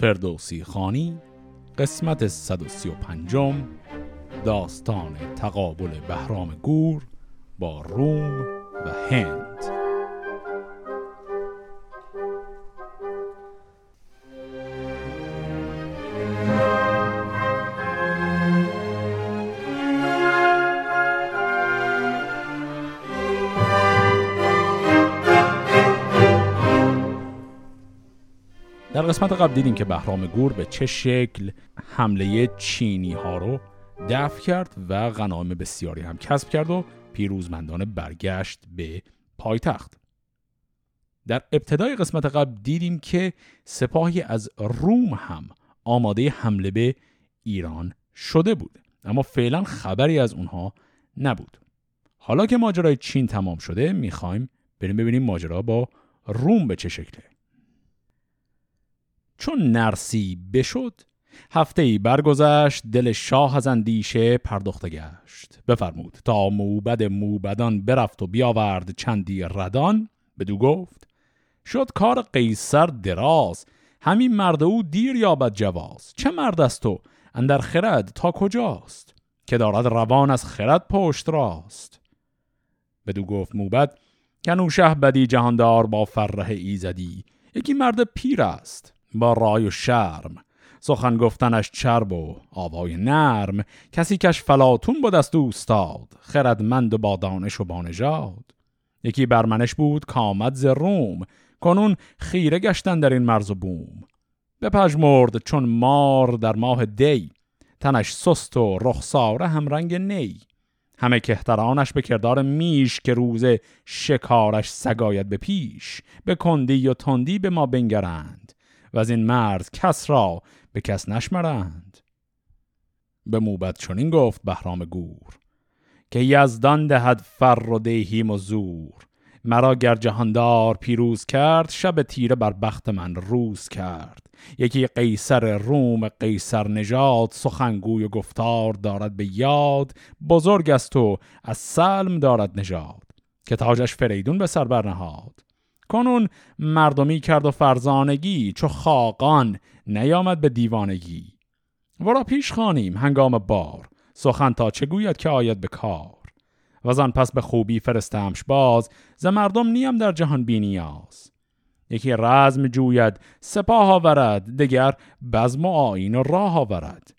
فردوسی خانی قسمت 135 داستان تقابل بهرام گور با روم و هند. قسمت قبل دیدیم که بهرام گور به چه شکل حمله چینی ها رو دفع کرد و غنایم بسیاری هم کسب کرد و پیروزمندانه برگشت به پایتخت. در ابتدای قسمت قبل دیدیم که سپاهی از روم هم آماده حمله به ایران شده بود اما فعلا خبری از اونها نبود. حالا که ماجرای چین تمام شده می‌خوایم بریم ببینیم ماجرا با روم به چه شکله. چون نرسی بشد هفته ای برگذشت دل شاه از اندیشه پرداخته گشت. بفرمود تا موبد موبدان برفت و بیاورد چندی ردان. بدو گفت شد کار قیصر دراز همین مرد او دیر یابد جواز. چه مرد است تو اندر خرد تا کجاست؟ که دارد روان از خرد پشت راست. بدو گفت موبد کنوشه بدی جهاندار با فرح ایزدی یکی مرد پیر است. با رای و شرم. سخن گفتنش چرب و آوای نرم. کسی کش فلاتون بود از دوستاد خردمند و با دانش و بانژاد یکی برمنش بود کامد ز روم. کنون خیره گشتن در این مرز و بوم. بپژمرد چون مار در ماه دی. تنش سست و رخساره هم رنگ نی. همه کهترانش به کردار میش که روز شکارش سگاید به پیش. به کندی و تندی به ما بنگرند. و از این مرز کس را به کس نشمرند. به موبت چنین گفت بهرام گور که یزدان دهد فر و دیهیم و زور. مرا گر جهاندار پیروز کرد شب تیره بر بخت من روز کرد. یکی قیصر روم قیصر نژاد سخنگوی و گفتار دارد به یاد. بزرگ است و از سلم دارد نژاد که تاجش فریدون به سر برنهاد. کنون مردمی کرد و فرزانگی چو خاقان نیامد به دیوانگی. ورا پیش خانیم هنگام بار سخن تا چه گوید که آید به کار. و آن پس به خوبی فرستمش باز ز مردم نیم در جهان بینیاز یکی رزم جوید سپاه آورد دگر بزم و آین و راه آورد.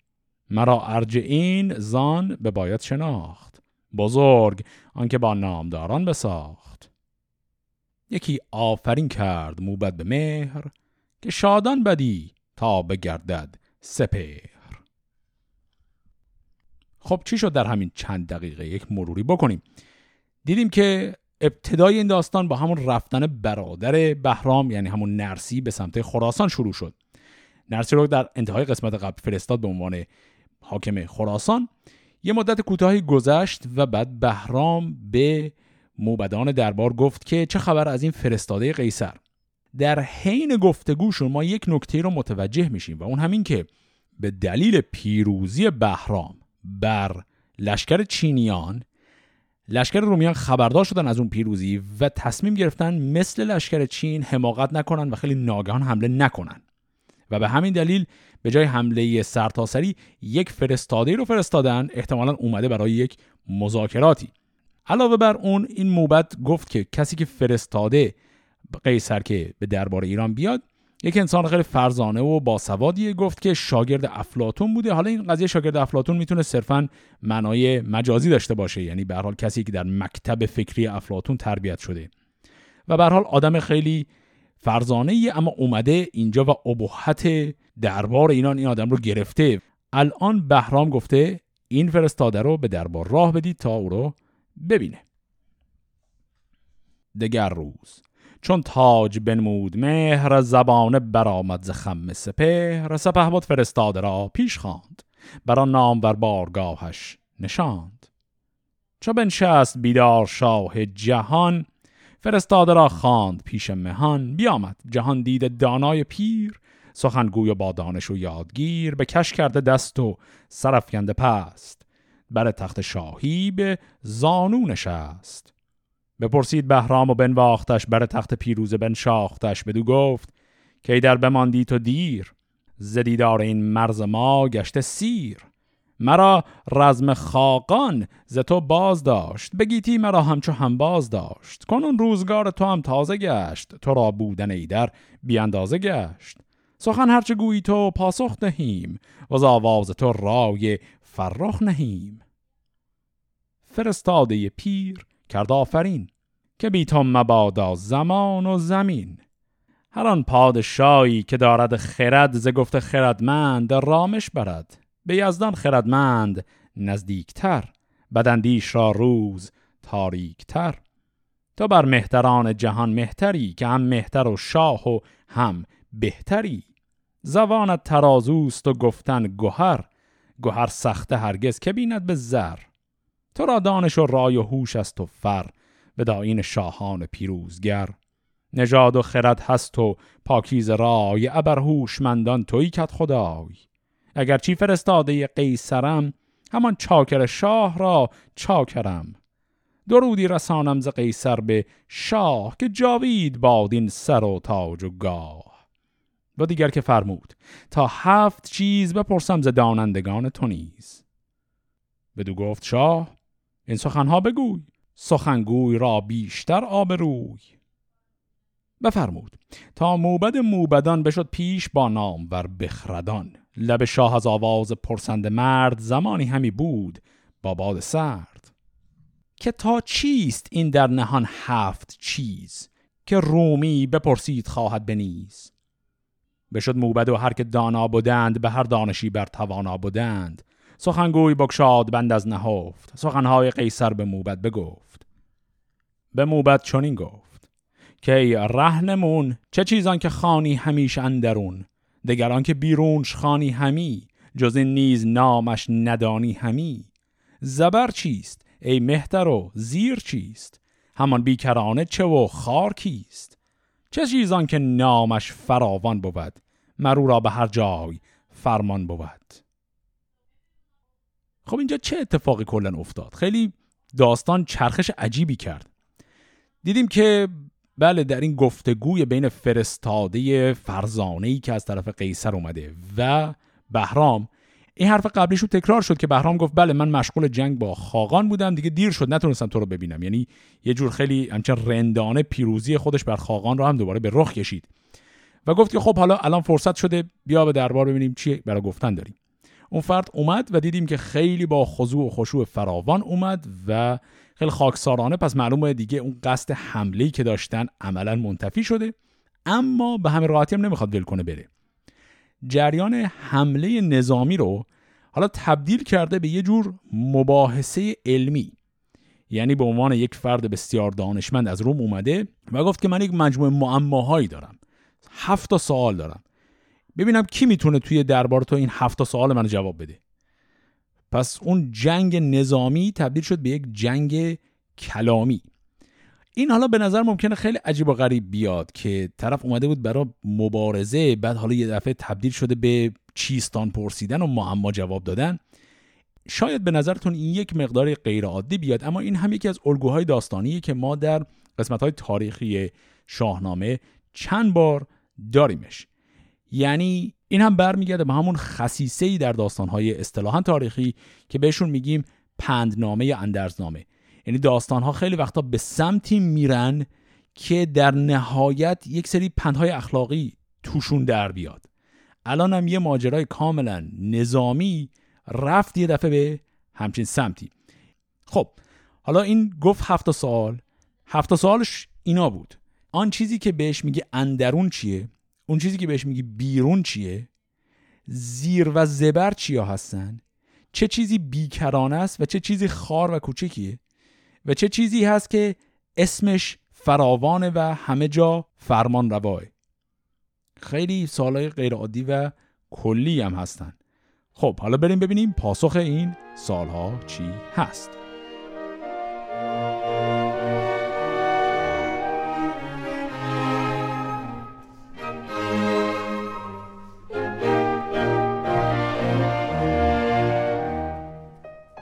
مرا ارج این زان به باید شناخت. بزرگ آنکه با نامداران بساخت. یکی آفرین کرد موبد به مهر که شادان بدی تا بگردد سپهر. خب چی شد در همین چند دقیقه؟ یک مروری بکنیم. دیدیم که ابتدای این داستان با همون رفتن برادر بهرام یعنی همون نرسی به سمت خراسان شروع شد. نرسی رو در انتهای قسمت قبل فرستاد به عنوان حاکم خراسان. یه مدت کوتاهی گذشت و بعد بهرام به موبدان دربار گفت که چه خبر از این فرستاده قیصر. در حین گفتگوشون ما یک نکته رو متوجه میشیم و اون همین که به دلیل پیروزی بهرام بر لشکر چینیان لشکر رومیان خبردار شدن از اون پیروزی و تصمیم گرفتن مثل لشکر چین حماقت نکنن و خیلی ناگهان حمله نکنن. و به همین دلیل به جای حمله سرتاسری یک فرستاده رو فرستادن احتمالا اومده برای یک مذاکراتی. علاوه بر اون این موبت گفت که کسی که فرستاده قیصر که به دربار ایران بیاد یک انسان خیلی فرزانه و باسوادیه. گفت که شاگرد افلاتون بوده. حالا این قضیه شاگرد افلاتون می‌تونه صرفا معنای مجازی داشته باشه. یعنی به حال کسی که در مکتب فکری افلاتون تربیت شده. و به حال آدم خیلی فرزانه ای اما اومده اینجا و ابهت دربار ایران این آدم رو گرفته. الان بهرام گفته این فرستاده رو به دربار راه بدید تا او رو ببینه. دگر روز چون تاج بنمود مهر زبانه برآمد ز خم سپهر سپه بود فرستاده را پیش خواند بر نام بر بارگاهش نشاند. چو بنشست بیدار شاه جهان فرستاده را خواند پیش مهان. بیامد جهان دید دانای پیر سخنگوی با دانش و یادگیر به کش کرده دست و سرفکنده پست. بر تخت شاهی به زانو نشست. بپرسید بهرام و بنواختش بر تخت پیروزه بنشاختش بدو گفت که در بماندی تو دیر؟ زدیدار این مرز ما گشته سیر. مرا رزم خاقان ز تو باز داشت بگیتی مرا همچو هم باز داشت. کنون روزگار تو هم تازه گشت تو را بودن ایدر بیاندازه گشت. سخن هرچه گویی تو پاسخ دهیم و از آواز تو رای فرخ نهیم. فرستاده پیر کرد آفرین که بی تو مبادا زمان و زمین. هر آن پادشاهی که دارد خرد ز گفت خردمند رامش برد. به یزدان خردمند نزدیکتر بدندیش را روز تاریکتر. تو بر مهتران جهان مهتری که هم مهتر و شاه و هم بهتری. زبانت ترازوست و گفتن گوهر گوهر سخته هرگز که بیند به زر. تو را دانش و رای و هوش است و فر به داین شاهان پیروزگر. نژاد و خرد هست و پاکیز رای ابر هوشمندان تویی کت خدای. اگر چی فرستاده قیصرم همان چاکر شاه را چاکرم. درودی رسانم ز قیصر به شاه که جاوید باد این سر و تاج و گاه. و دیگر که فرمود تا هفت چیز بپرسم ز دانندگان تو نیز. بدو گفت شاه این سخنها بگوی سخنگوی را بیشتر آبروی. بفرمود تا موبد موبدان بشد پیش با نام ور بخردان. لب شاه از آواز پرسند مرد زمانی همی بود با باد سرد. که تا چیست این در نهان هفت چیز که رومی بپرسید خواهد بنیز بشد موبد و هر که دانا بودند به هر دانشی بر توانا بودند سخنگوی بکشاد بند از نهفت سخنهای قیصر به موبد بگفت. به موبد چنین گفت که ای رهنمون چه چیزان که خانی همیش اندرون؟ دگران که بیرونش خانی همی جز این نیز نامش ندانی همی. زبر چیست؟ ای مهتر و زیر چیست؟ همان بیکرانه چه و خار کیست؟ چه چیزان که نامش فراوان بود مرو را به هر جای فرمان بود. خب اینجا چه اتفاقی کلا افتاد؟ خیلی داستان چرخش عجیبی کرد. دیدیم که بله در این گفتگوی بین فرستاده فرزانه ای که از طرف قیصر اومده و بهرام این حرف قبلیش رو تکرار شد که بهرام گفت بله من مشغول جنگ با خاقان بودم. دیگه دیر شد نتونستم تو رو ببینم. یعنی یه جور خیلی همچنین رندانه پیروزی خودش بر خاقان رو هم دوباره به رخ کشید. و گفت که خب حالا الان فرصت شده بیا به دربار ببینیم چی برای گفتن داریم. اون فرد اومد و دیدیم که خیلی با خضوع و خشوع فراوان اومد و خیلی خاکسارانه. پس معلومه دیگه اون قصد حمله که داشتن عملا منتفی شده اما به همه راحتی هم نمی‌خواد ول کنه بره. جریان حمله نظامی رو حالا تبدیل کرده به یه جور مباحثه علمی. یعنی به عنوان یک فرد بسیار دانشمند از روم اومده و گفت که من یک مجموعه معماهایی دارم. هفت تا سوال دارم. ببینم کی می‌تونه توی دربار تو این هفت سوال من جواب بده. پس اون جنگ نظامی تبدیل شد به یک جنگ کلامی. این حالا به نظر ممکنه خیلی عجیب و غریب بیاد که طرف اومده بود برای مبارزه بعد حالا یه دفعه تبدیل شده به چیستان پرسیدن و معما جواب دادن. شاید به نظرتون این یک مقدار غیر عادی بیاد اما این هم یکی از الگوهای داستانیه که ما در قسمت های تاریخی شاهنامه چند بار داریمش. یعنی این هم برمیگرده به همون خصیصه ای در داستانهای اصطلاحا تاریخی که بهشون میگیم پندنامه یا اندرزنامه. یعنی داستانها خیلی وقتا به سمتی میرن که در نهایت یک سری پندهای اخلاقی توشون در بیاد. الان هم یه ماجرای کاملا نظامی رفت یه دفعه به همچین سمتی. خب حالا این گفت هفت سال هفت سالش اینا بود. آن چیزی که بهش میگه اندرون چیه؟ اون چیزی که بهش میگی بیرون چیه؟ زیر و زبر چیا هستن؟ چه چیزی بیکرانه است و چه چیزی خار و کوچکیه؟ و چه چیزی هست که اسمش فراوانه و همه جا فرمان رواه خیلی سالهای غیر عادی و کلی هم هستن. خب حالا بریم ببینیم پاسخ این سالها چی هست.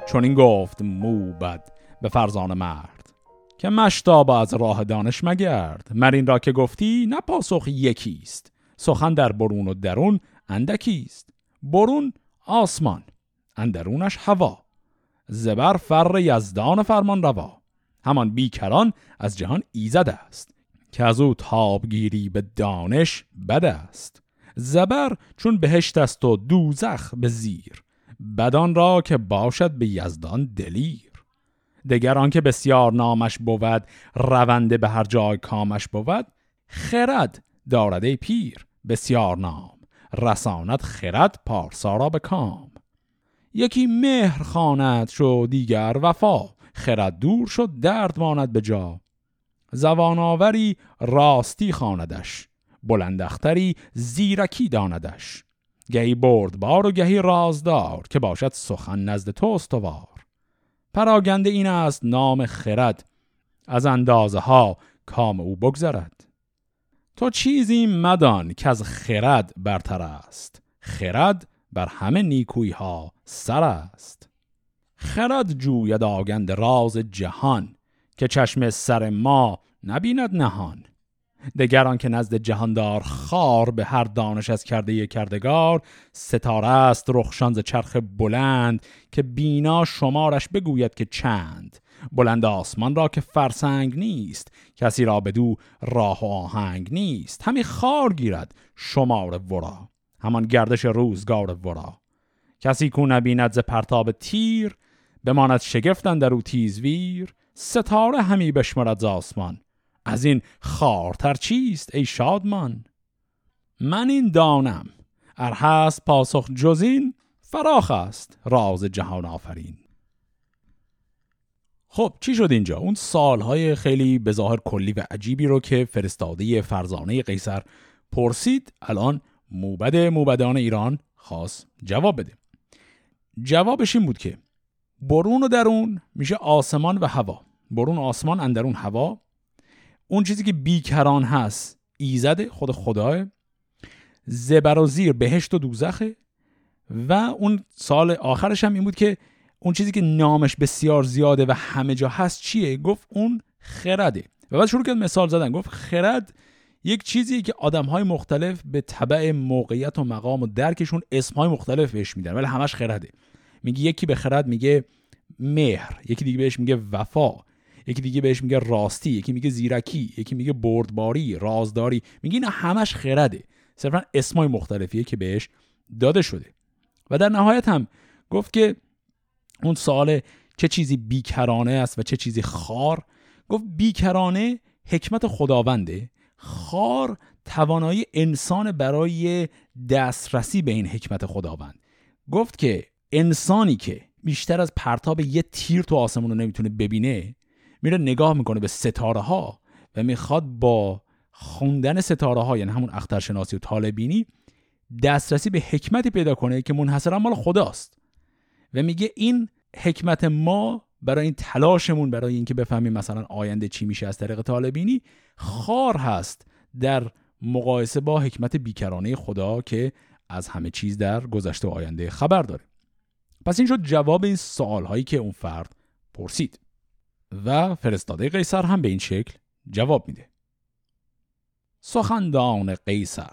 چون این گفت موبد به فرزان مرد که مشتاب از راه دانش مگرد. مرین را که گفتی نه پاسخ یکیست سخن در برون و درون اندکیست. برون آسمان اندرونش هوا. زبر فر یزدان فرمان روا. همان بیکران از جهان ایزد است که از او تابگیری به دانش بد است. زبر چون بهشت است و دوزخ به زیر بدان را که باشد به یزدان دلیر. دگر آنکه بسیار نامش بود رونده به هر جای کامش بود خرد دارد پیر بسیار نام رساند خرد پارسا را به کام. یکی مهر خواند شو دیگر وفا خرد دور شد درد ماند به جا. زواناوری راستی خواندش بلندختری زیرکی داندش. گهی بردبار و گهی رازدار که باشد سخن نزد تو استوار پراگنده این است نام خرد. از اندازه ها کام او بگذرد. تو چیزی مدان که از خرد برتر است. خرد بر همه نیکوی ها سر است. خرد جوید آگند راز جهان که چشم سر ما نبیند نهان. دگران که نزد جهاندار خار به هر دانش از کرده کردگار ستاره است رخشان ز چرخ بلند که بینا شمارش بگوید که چند. بلند آسمان را که فرسنگ نیست کسی را بدو راه و آهنگ نیست. همی خار گیرد شمار ورا همان گردش روزگار ورا. کسی کو نبیند ز پرتاب تیر بماند شگفتن در او تیزویر. ستاره همی بشمرد ز آسمان از این خارتر چیست ای شادمان؟ من این دانم ار هست پاسخ جزین فراخ است راز جهان آفرین. خب چی شد اینجا؟ اون سالهای خیلی به ظاهر کلی و عجیبی رو که فرستاده فرزانه قیصر پرسید الان موبد موبدان ایران خاص جواب بده. جوابش این بود که برون و درون میشه آسمان و هوا. برون آسمان اندرون هوا اون چیزی که بیکران هست ایزد خود خداه زبر و زیر بهشت و دوزخه و اون سال آخرش هم این بود که اون چیزی که نامش بسیار زیاده و همه جا هست چیه؟ گفت اون خرده و بعد شروع کرد مثال زدن. گفت خرد یک چیزی که آدم های مختلف به طبع موقعیت و مقام و درکشون اسم های مختلف بهش میدن ولی همش خرده. میگه یکی به خرد میگه مهر یکی دیگه بهش میگه وفا. یکی دیگه بهش میگه راستی یکی میگه زیرکی یکی میگه بردباری رازداری. میگه اینا همش خرده. صرفا اسمای مختلفیه که بهش داده شده. و در نهایت هم گفت که اون سوال چه چیزی بیکرانه است و چه چیزی خار؟ گفت بیکرانه حکمت خداونده. خار توانایی انسان برای دسترسی به این حکمت خداوند. گفت که انسانی که بیشتر از پرتاب یه تیر تو آسمون رو نمی‌تونه ببینه میره نگاه می‌کنه به ستاره ها و می‌خواد با خوندن ستاره ها یعنی همون اخترشناسی و طالبینی دسترسی به حکمتی پیدا کنه که منحصرا مال خداست. و میگه این حکمت ما برای این تلاشمون برای اینکه بفهمیم مثلا آینده چی میشه از طریق طالبینی خار هست در مقایسه با حکمت بیکرانه خدا که از همه چیز در گذشته و آینده خبر داره. پس این شد جواب این سوال هایی که اون فرد پرسید. و فرستاده قیصر هم به این شکل جواب میده. سخندان قیصر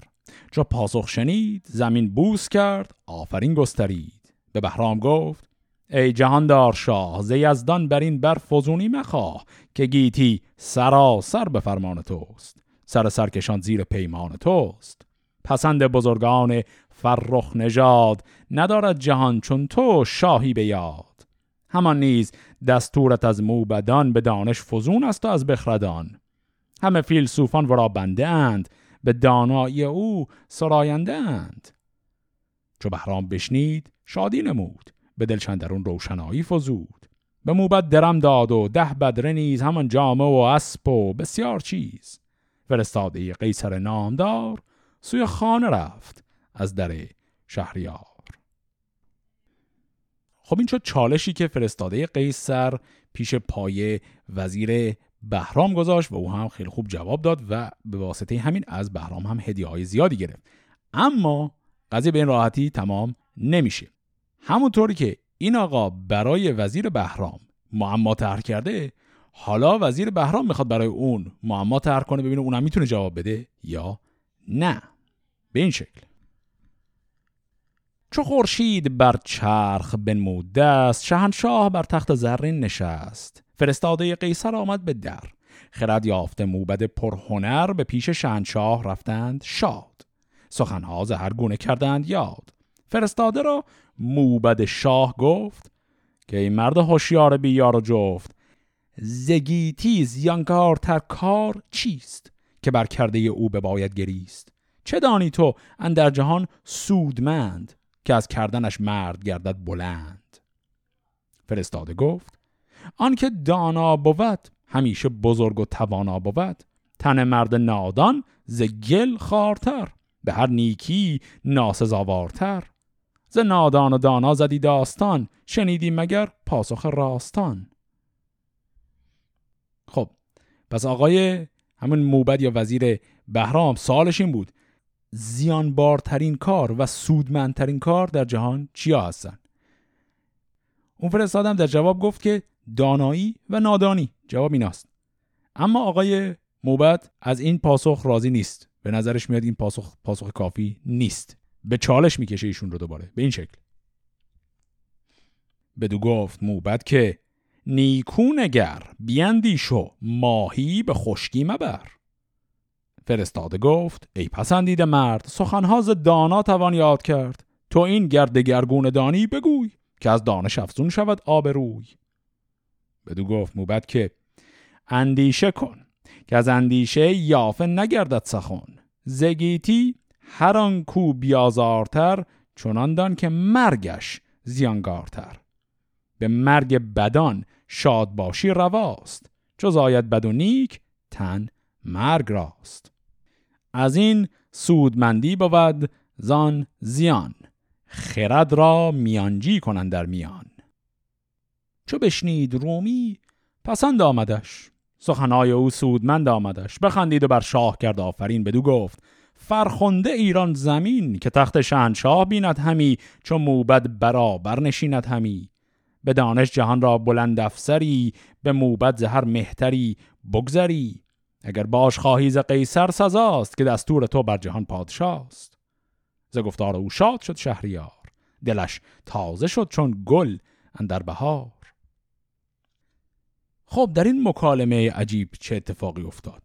چو پاسخ شنید زمین بوس کرد آفرین گسترید. به بهرام گفت ای جهاندار شاه ز یزدان بر این بر فزونی مخواه که گیتی سراسر به فرمان توست. سر سرکشان زیر پیمان توست. پسند بزرگان فرخ نژاد ندارد جهان چون تو شاهی به یاد. همان نیز دستورت از موبدان به دانش فزون است و از بخردان. همه فیلسوفان ورا بنده اند به دانایی او سراینده اند. چو بهرام بشنید شادی نمود به دلچندرون روشنایی فزود. به موبد درم داد و ده بدره نیز همان جامه و اسب و بسیار چیز. فرستاده قیصر نامدار سوی خانه رفت از در شهریار. خب این شد چالشی که فرستاده قیصر پیش پای وزیر بهرام گذاشت و او هم خیلی خوب جواب داد و به واسطه همین از بهرام هم هدیه های زیادی گرفت. اما قضیه به این راحتی تمام نمیشه. همونطوری که این آقا برای وزیر بهرام معما طرح کرده حالا وزیر بهرام می‌خواد برای اون معما طرح کنه ببینه اونم می‌تونه جواب بده یا نه. به این شکل. چو خورشید بر چرخ بنمود دست شهنشاه بر تخت زرین نشست. فرستاده قیصر آمد به در. خرد یافته موبد پرهنر به پیش شهنشاه رفتند شاد. سخنها هر گونه کردند یاد. فرستاده را موبد شاه گفت که این مرد هوشیار بیار و جفت زگیتی زیانکارتر کار چیست که بر کرده او به باید گریست؟ چه دانی تو اندر جهان سودمند؟ که از کردنش مرد گردد بلند. فرستاده گفت آنکه دانا بود همیشه بزرگ و توانا بود. تن مرد نادان ز گل خارتر به هر نیکی ناسزاوارتر. ز نادان و دانا زدی داستان شنیدی مگر پاسخ راستان. خب پس آقای همون موبد یا وزیر بهرام سالش این بود. زیانبارترین کار و سودمندترین کار در جهان چیا هستن؟ اون فرستادم در جواب گفت که دانایی و نادانی. جواب ایناست. اما آقای موبد از این پاسخ راضی نیست. به نظرش میاد این پاسخ پاسخ کافی نیست. به چالش می‌کشه ایشون رو دوباره. به این شکل. بدو گفت موبد که نیکونگر بیندیشو ماهی به خشکی مبر. فرستاده گفت ای پسندیده مرد سخنها ز دانا توان یاد کرد. تو این گرد گرگون دانی بگوی که از دانش افزون شود آبروی. بدو گفت موبد که اندیشه کن که از اندیشه یافه نگردد سخن. زگیتی هر آن کو بیازارتر چنان دان که مرگش زیانگارتر. به مرگ بدان شاد باشی رواست چو زاید بد نیک تن مرگ راست. از این سودمندی بود زان زیان خرد را میانجی کنند در میان. چو بشنید رومی پسند آمدش. سخنهای او سودمند آمدش. بخندید و بر شاه کرد آفرین. بدو گفت فرخنده ایران زمین که تخت شهنشاه بیند همی چو موبد برابر نشیند همی. به دانش جهان را بلند افسری به موبد زهر مهتری بگذری. اگر باش خواهی ز قیصر سزاست که دستور تو بر جهان پادشاست. ز گفتار او شاد شد شهریار دلش تازه شد چون گل اندر بهار. خب در این مکالمه عجیب چه اتفاقی افتاد؟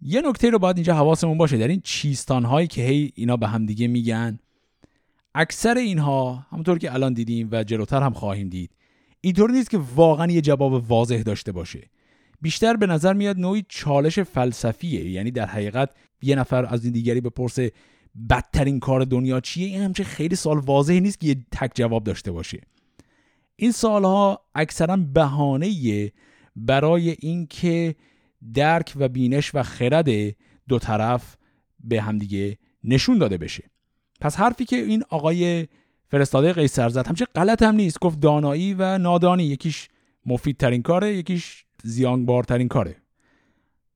یه نکته رو باید اینجا حواسمون باشه در این چیستان هایی که هی اینا به هم دیگه میگن اکثر اینها همونطور که الان دیدیم و جلوتر هم خواهیم دید اینطور نیست که واقعا یه جواب واضح داشته باشه. بیشتر به نظر میاد نوعی چالش فلسفیه. یعنی در حقیقت یه نفر از این دیگری بپرسه بدترین کار دنیا چیه؟ این همچه خیلی سال واضحی نیست که یه تک جواب داشته باشه. این سالها اکثرا بهانه برای اینکه درک و بینش و خرد دو طرف به همدیگه نشون داده بشه. پس حرفی که این آقای فرستاده قیصر زد همچه غلط هم نیست. گفت دانایی و نادانی یکیش مفیدترین کاره یکیش زیانبارترین کاره.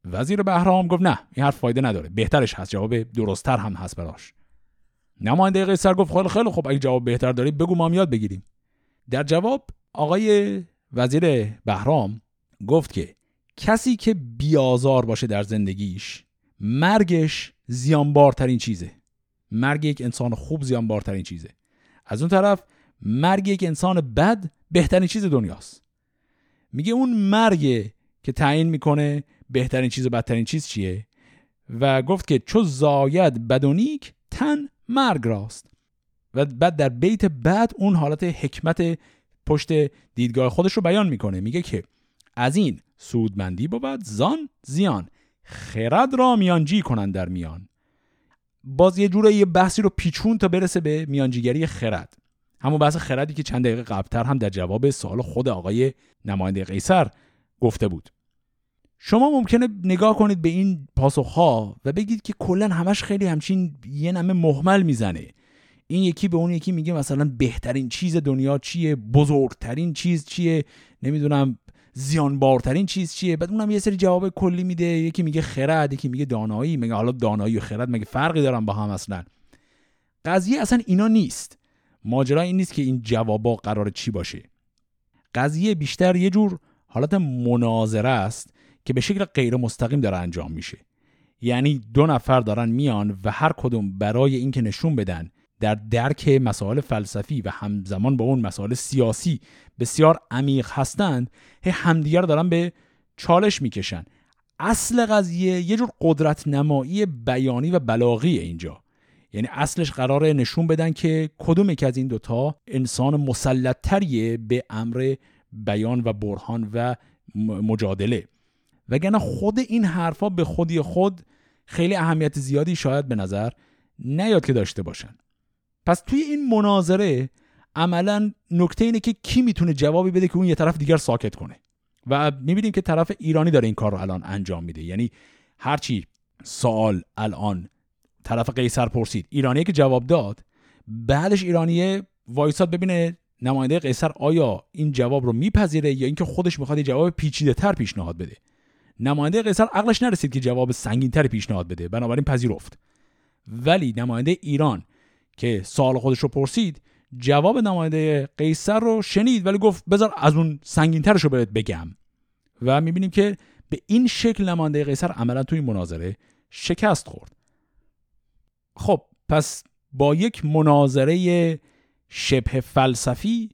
وزیر بهرام گفت نه این حرف فایده نداره. بهترش هست جواب درستتر هم هست براش. نماینده قیصر گفت خیلی خیلی خب اگه جواب بهتر داری بگو ما یاد بگیریم. در جواب آقای وزیر بهرام گفت که کسی که بیازار باشه در زندگیش مرگش زیانبارترین چیزه. مرگ یک انسان خوب زیانبارترین چیزه. از اون طرف مرگ یک انسان بد بهترین چیز دنیاست. میگه اون مرگ که تعیین می‌کنه بهترین چیز و بدترین چیز چیه؟ و گفت که چو زاید بدونیک تن مرگ راست. و بعد در بیت بعد اون حالت حکمت پشت دیدگاه خودش رو بیان می‌کنه. میگه که از این سودمندی بود زان زیان خرد را میانجی کنن در میان. باز یه جوره یه بحثی رو پیچون تا برسه به میانجیگری خرد. همون بحث خردی که چند دقیقه قبلتر هم در جواب سوال خود آقای نماینده قیصر گفته بود. شما ممکنه نگاه کنید به این پاسخها و بگید که کلا همش خیلی همچین یه نمه محمل می‌زنه. این یکی به اون یکی میگه مثلا بهترین چیز دنیا چیه؟ بزرگترین چیز چیه؟ نمی‌دونم زیانبارترین چیز چیه؟ بعد اونم یه سری جواب کلی میده. یکی میگه خرد یکی میگه دانایی. میگه حالا دانایی و خرد مگه فرقی دارن با هم اصلا؟ قضیه اصلا اینا نیست. ماجرا این نیست که این جوابا قرار چی باشه. قضیه بیشتر یه جور حالت مناظره است که به شکل غیر مستقیم داره انجام میشه. یعنی دو نفر دارن میان و هر کدوم برای اینکه نشون بدن در درک مسائل فلسفی و همزمان با اون مسائل سیاسی بسیار عمیق هستند هی همدیگر دارن به چالش می‌کشن. اصل قضیه یه جور قدرت نمایی بیانی و بلاغی اینجا. یعنی اصلش قراره نشون بدن که کدوم که از این دوتا انسان مسلطتریه به امر بیان و برهان و مجادله. وگرنه خود این حرفا به خودی خود خیلی اهمیت زیادی شاید به نظر نیاد که داشته باشن. پس توی این مناظره عملا نکته اینه که کی می‌تونه جوابی بده که اون یه طرف دیگر ساکت کنه. و می‌بینیم که طرف ایرانی داره این کار رو الان انجام میده. یعنی هرچی سوال الان طرف قیصر پرسید. ایرانی که جواب داد؟ بعدش ایرانی وایساد ببینه نماینده قیصر آیا این جواب رو میپذیره یا اینکه خودش می‌خواد یه جواب پیچیده تر پیشنهاد بده. نماینده قیصر عقلش نرسید که جواب سنگین تر پیشنهاد بده. بنابراین پذیرفت. ولی نماینده ایران که سوال خودش رو پرسید جواب نماینده قیصر رو شنید ولی گفت بذار از اون سنگین ترش رو بهت بگم. و می‌بینیم که به این شکل نماینده قیصر عملا توی مناظره شکست خورد. خب پس با یک مناظره شبه فلسفی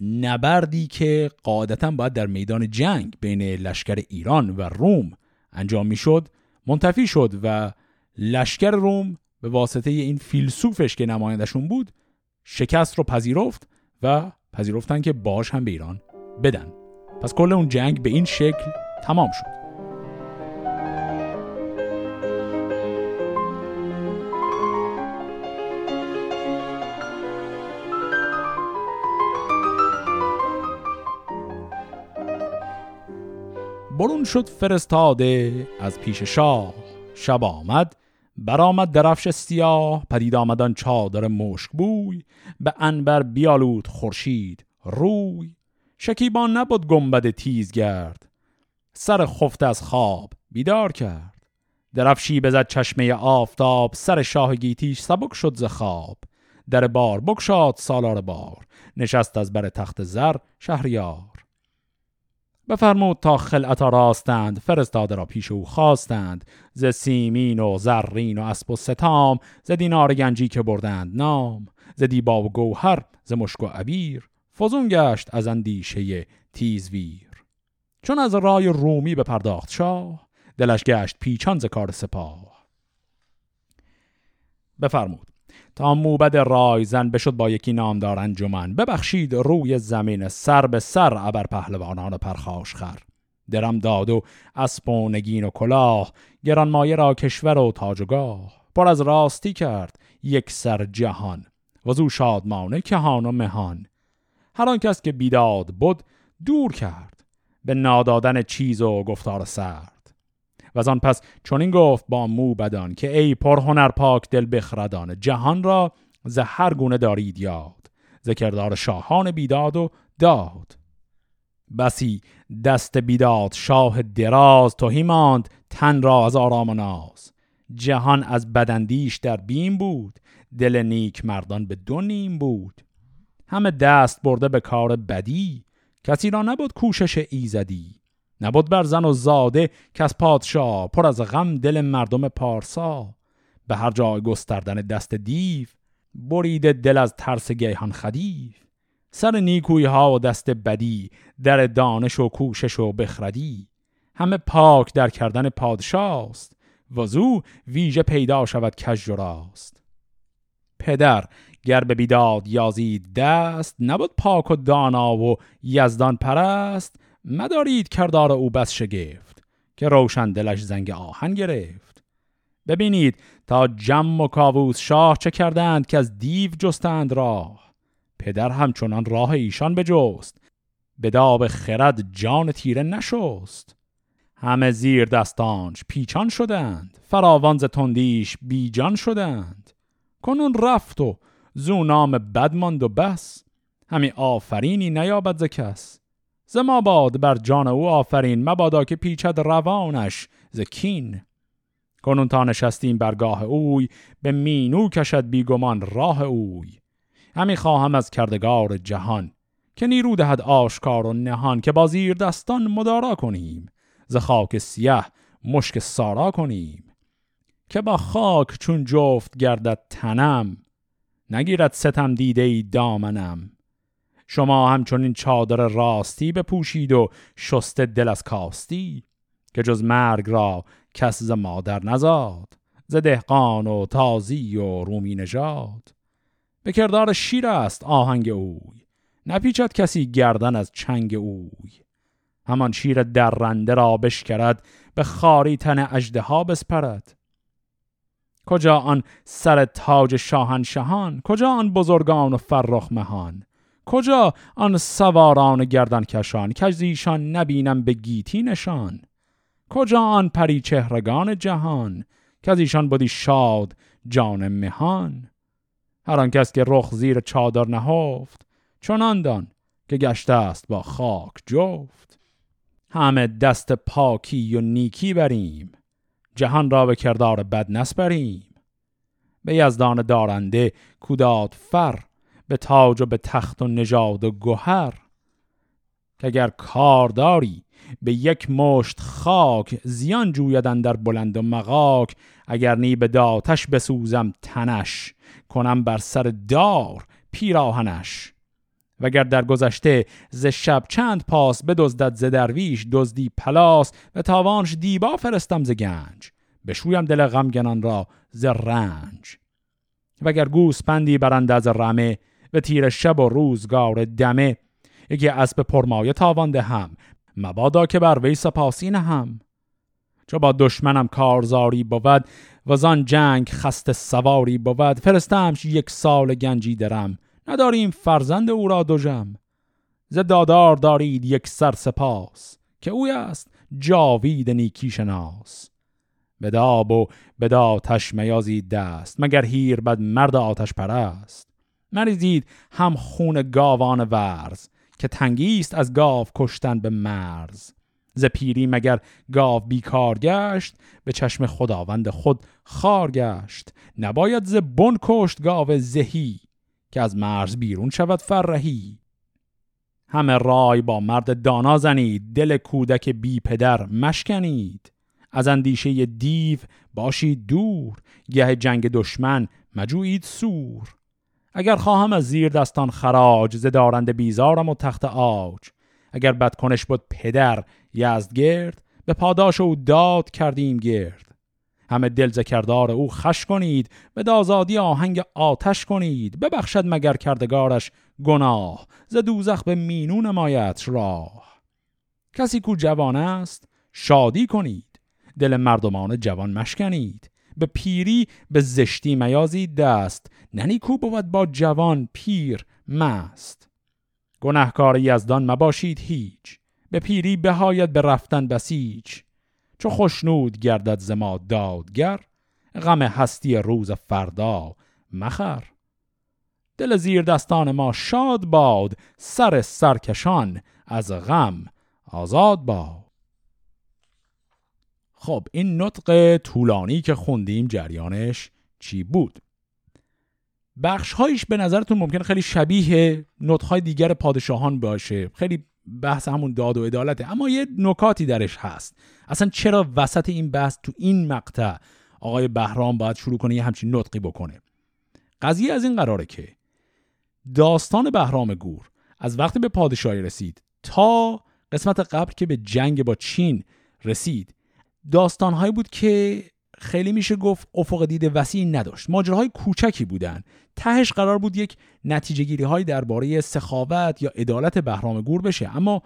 نبردی که قاعدتا باید در میدان جنگ بین لشکر ایران و روم انجام می‌شد منتفی شد و لشکر روم به واسطه این فیلسوفش که نمایندشون بود شکست رو پذیرفت و پذیرفتن که باش هم به ایران بدن. پس کل اون جنگ به این شکل تمام شد. برون شد فرستاده از پیش شاه. شب آمد برآمد درفش سیاه پدید آمدن چادر مشک بوی به انبر بیالود خورشید روی. شکیبان نبود گنبد تیز گرد سر خفت از خواب بیدار کرد. درفشی بزد چشمه آفتاب سر شاه گیتیش سبک شد ز خواب. در بار بکشاد سالار بار نشست از بر تخت زر شهریار. بفرمود تا خلعت راستند فرستاده را پیش او خواستند. ز سیمین و زرین و اسب و ستام ز دینار گنجی که بردند نام ز دیبا و گوهر ز مشک و عبیر. فزون گشت از اندیشه تیزویر. چون از رای رومی به پرداخت شاه دلش گشت پیچان ز کار سپاه. بفرمود. تا موبد رایزن بشد با یکی نامدار انجمن. ببخشید روی زمین سر به سر ابر پهلوانان پرخاش خر. درم داد و اسب و نگین و کلاه گرانمایه را کشور و تاج و گاه. پر از راستی کرد یک سر جهان و زو شادمانه کهان و مهان. هر کس که بیداد بود دور کرد به نادادن چیز و گفتار سرد و آن پس چنین گفت با مو بدان که ای پر هنر پاک دل بخردان جهان را ز هر گونه دارید یاد ز کردار شاهان بیداد و داد. بسی دست بیداد شاه دراز توهی ماند تن را از آرام و ناز. جهان از بدندیش در بیم بود دل نیک مردان به دو نیم بود. همه دست برده به کار بدی کسی را نبود کوشش ایزدی. نبود بر زن و زاده که از پادشاه پر از غم دل مردم پارسا. به هر جای گستردن دست دیو برید دل از ترس گیهان خدیف سر نیکوی ها و دست بدی در دانش و کوشش و بخردی. همه پاک در کردن پادشاست وزو ویژه پیدا شود کج راست. پدر گر به بیداد یازید دست نبود پاک و دانا و یزدان پرست. مدارید کردار او بس شگفت که روشن دلش زنگ آهن گرفت. ببینید تا جم و کاووس شاه چه کردند که از دیو جستند راه. پدر همچنان راه ایشان بجست. به داب خرد جان تیره نشست. همه زیر دستانش پیچان شدند. فراوان ز تندیش بیجان شدند. کنون رفت و زو نام بد ماند و بس. همی آفرینی نیابد ز کس. ز ما باد بر جان او آفرین مبادا که پیچد روانش ز کین. کنون تا نشستیم برگاه اوی به مینو کشد بیگمان راه اوی. همی خواهم از کردگار جهان که نیرو دهد آشکار و نهان که با زیر دستان مدارا کنیم. ز خاک سیه مشک سارا کنیم. که با خاک چون جفت گردد تنم نگیرد ستم دیده ای دامنم. شما همچنین چادر راستی بپوشید و شست دل از کاستی که جز مرگ را کس ز مادر نزاد ز دهقان و تازی و رومی نژاد. به کردار شیر است آهنگ اوی نپیچد کسی گردن از چنگ اوی. همان شیر درنده را بشکرد به خاری تن اژدها بسپرد. کجا آن سر تاج شاهنشهان کجا آن بزرگان و فرخ مهان؟ کجا آن سواران گردن کشان که ایشان نبینم به گیتی نشان؟ کجا آن پری چهرگان جهان که از ایشان بودی شاد جان مهان؟ هر آن کس که رخ زیر چادر نهفت چنان دان که گشته است با خاک جفت. همه دست پاکی و نیکی بریم جهان را به کردار بد نسپریم به یزدان دارنده کوداد فر به تاج و به تخت و نژاد و گوهر. که اگر کار داری به یک مشت خاک زیان جویدن در بلند و مغاک. اگر نی به داتش بسوزم تنش کنم بر سر دار پیراهنش. وگر در گذشته ز شب چند پاس بدزدد ز درویش دزدی پلاس و تاوانش دیبا فرستم ز گنج. بشویم دل غمگنان را ز رنج. وگر گوسپندی برند از رمه و تیر شب و روزگار دمه. یکی اسب پرمایه تاوان هم. مبادا که بر وی سپاسی هم چو با دشمنم کارزاری بود و زان جنگ خست سواری بود فرستمش یک سال گنجی درم نداریم فرزند او را دوژم ز دادار دارید یک سر سپاس که اوی است جاوید نیکی شناس. به و به آتش میازید دست مگر هیر بد مرد آتش پرست. مریزید هم خون گاوان ورز که تنگیست از گاو کشتن به مرز. ز پیری مگر گاو بیکار گشت به چشم خداوند خود خار گشت. نباید ز بن کشت گاو زهی که از مرز بیرون شود فرهی. همه رای با مرد دانا زنید دل کودک بی پدر مشکنید. از اندیشه دیو باشید دور گه جنگ دشمن مجویید سور. اگر خواهم از زیر دستان خراج ز دارند بیزارم و تخت آج اگر بدکنش بود پدر یزدگرد به پاداش او داد کردیم گرد. همه دل کردار او خش کنید به دازادی آهنگ آتش کنید. ببخشد مگر کردگارش گناه ز دوزخ به مینون مایت راه. کسی کو جوان است شادی کنید. دل مردمان جوان مشکنید. به پیری به زشتی میازید دست. ننیکو بود با جوان پیر مست. گنهکار یزدان مباشید هیچ. به پیری بهاید به رفتن بسیج چو خوشنود گردد زما دادگر غم هستی روز فردا مخر. دل زیر دستان ما شاد باد سر سرکشان از غم آزاد باد. خب این نطق طولانی که خوندیم جریانش چی بود؟ بخش هایش به نظرتون ممکنه خیلی شبیه نطق دیگر پادشاهان باشه. خیلی بحث همون داد و عدالته. اما یه نکاتی درش هست. اصلا چرا وسط این بحث تو این مقطع آقای بهرام باید شروع کنه یه همچین نطقی بکنه؟ قضیه از این قراره که داستان بهرام گور از وقتی به پادشاهی رسید تا قسمت قبل که به جنگ با چین رسید داستانهایی بود که خیلی میشه گفت افق دید وسیعی نداشت. ماجراهای کوچکی بودن. تهش قرار بود یک نتیجه گیری های درباره سخاوت یا عدالت بهرام گور بشه. اما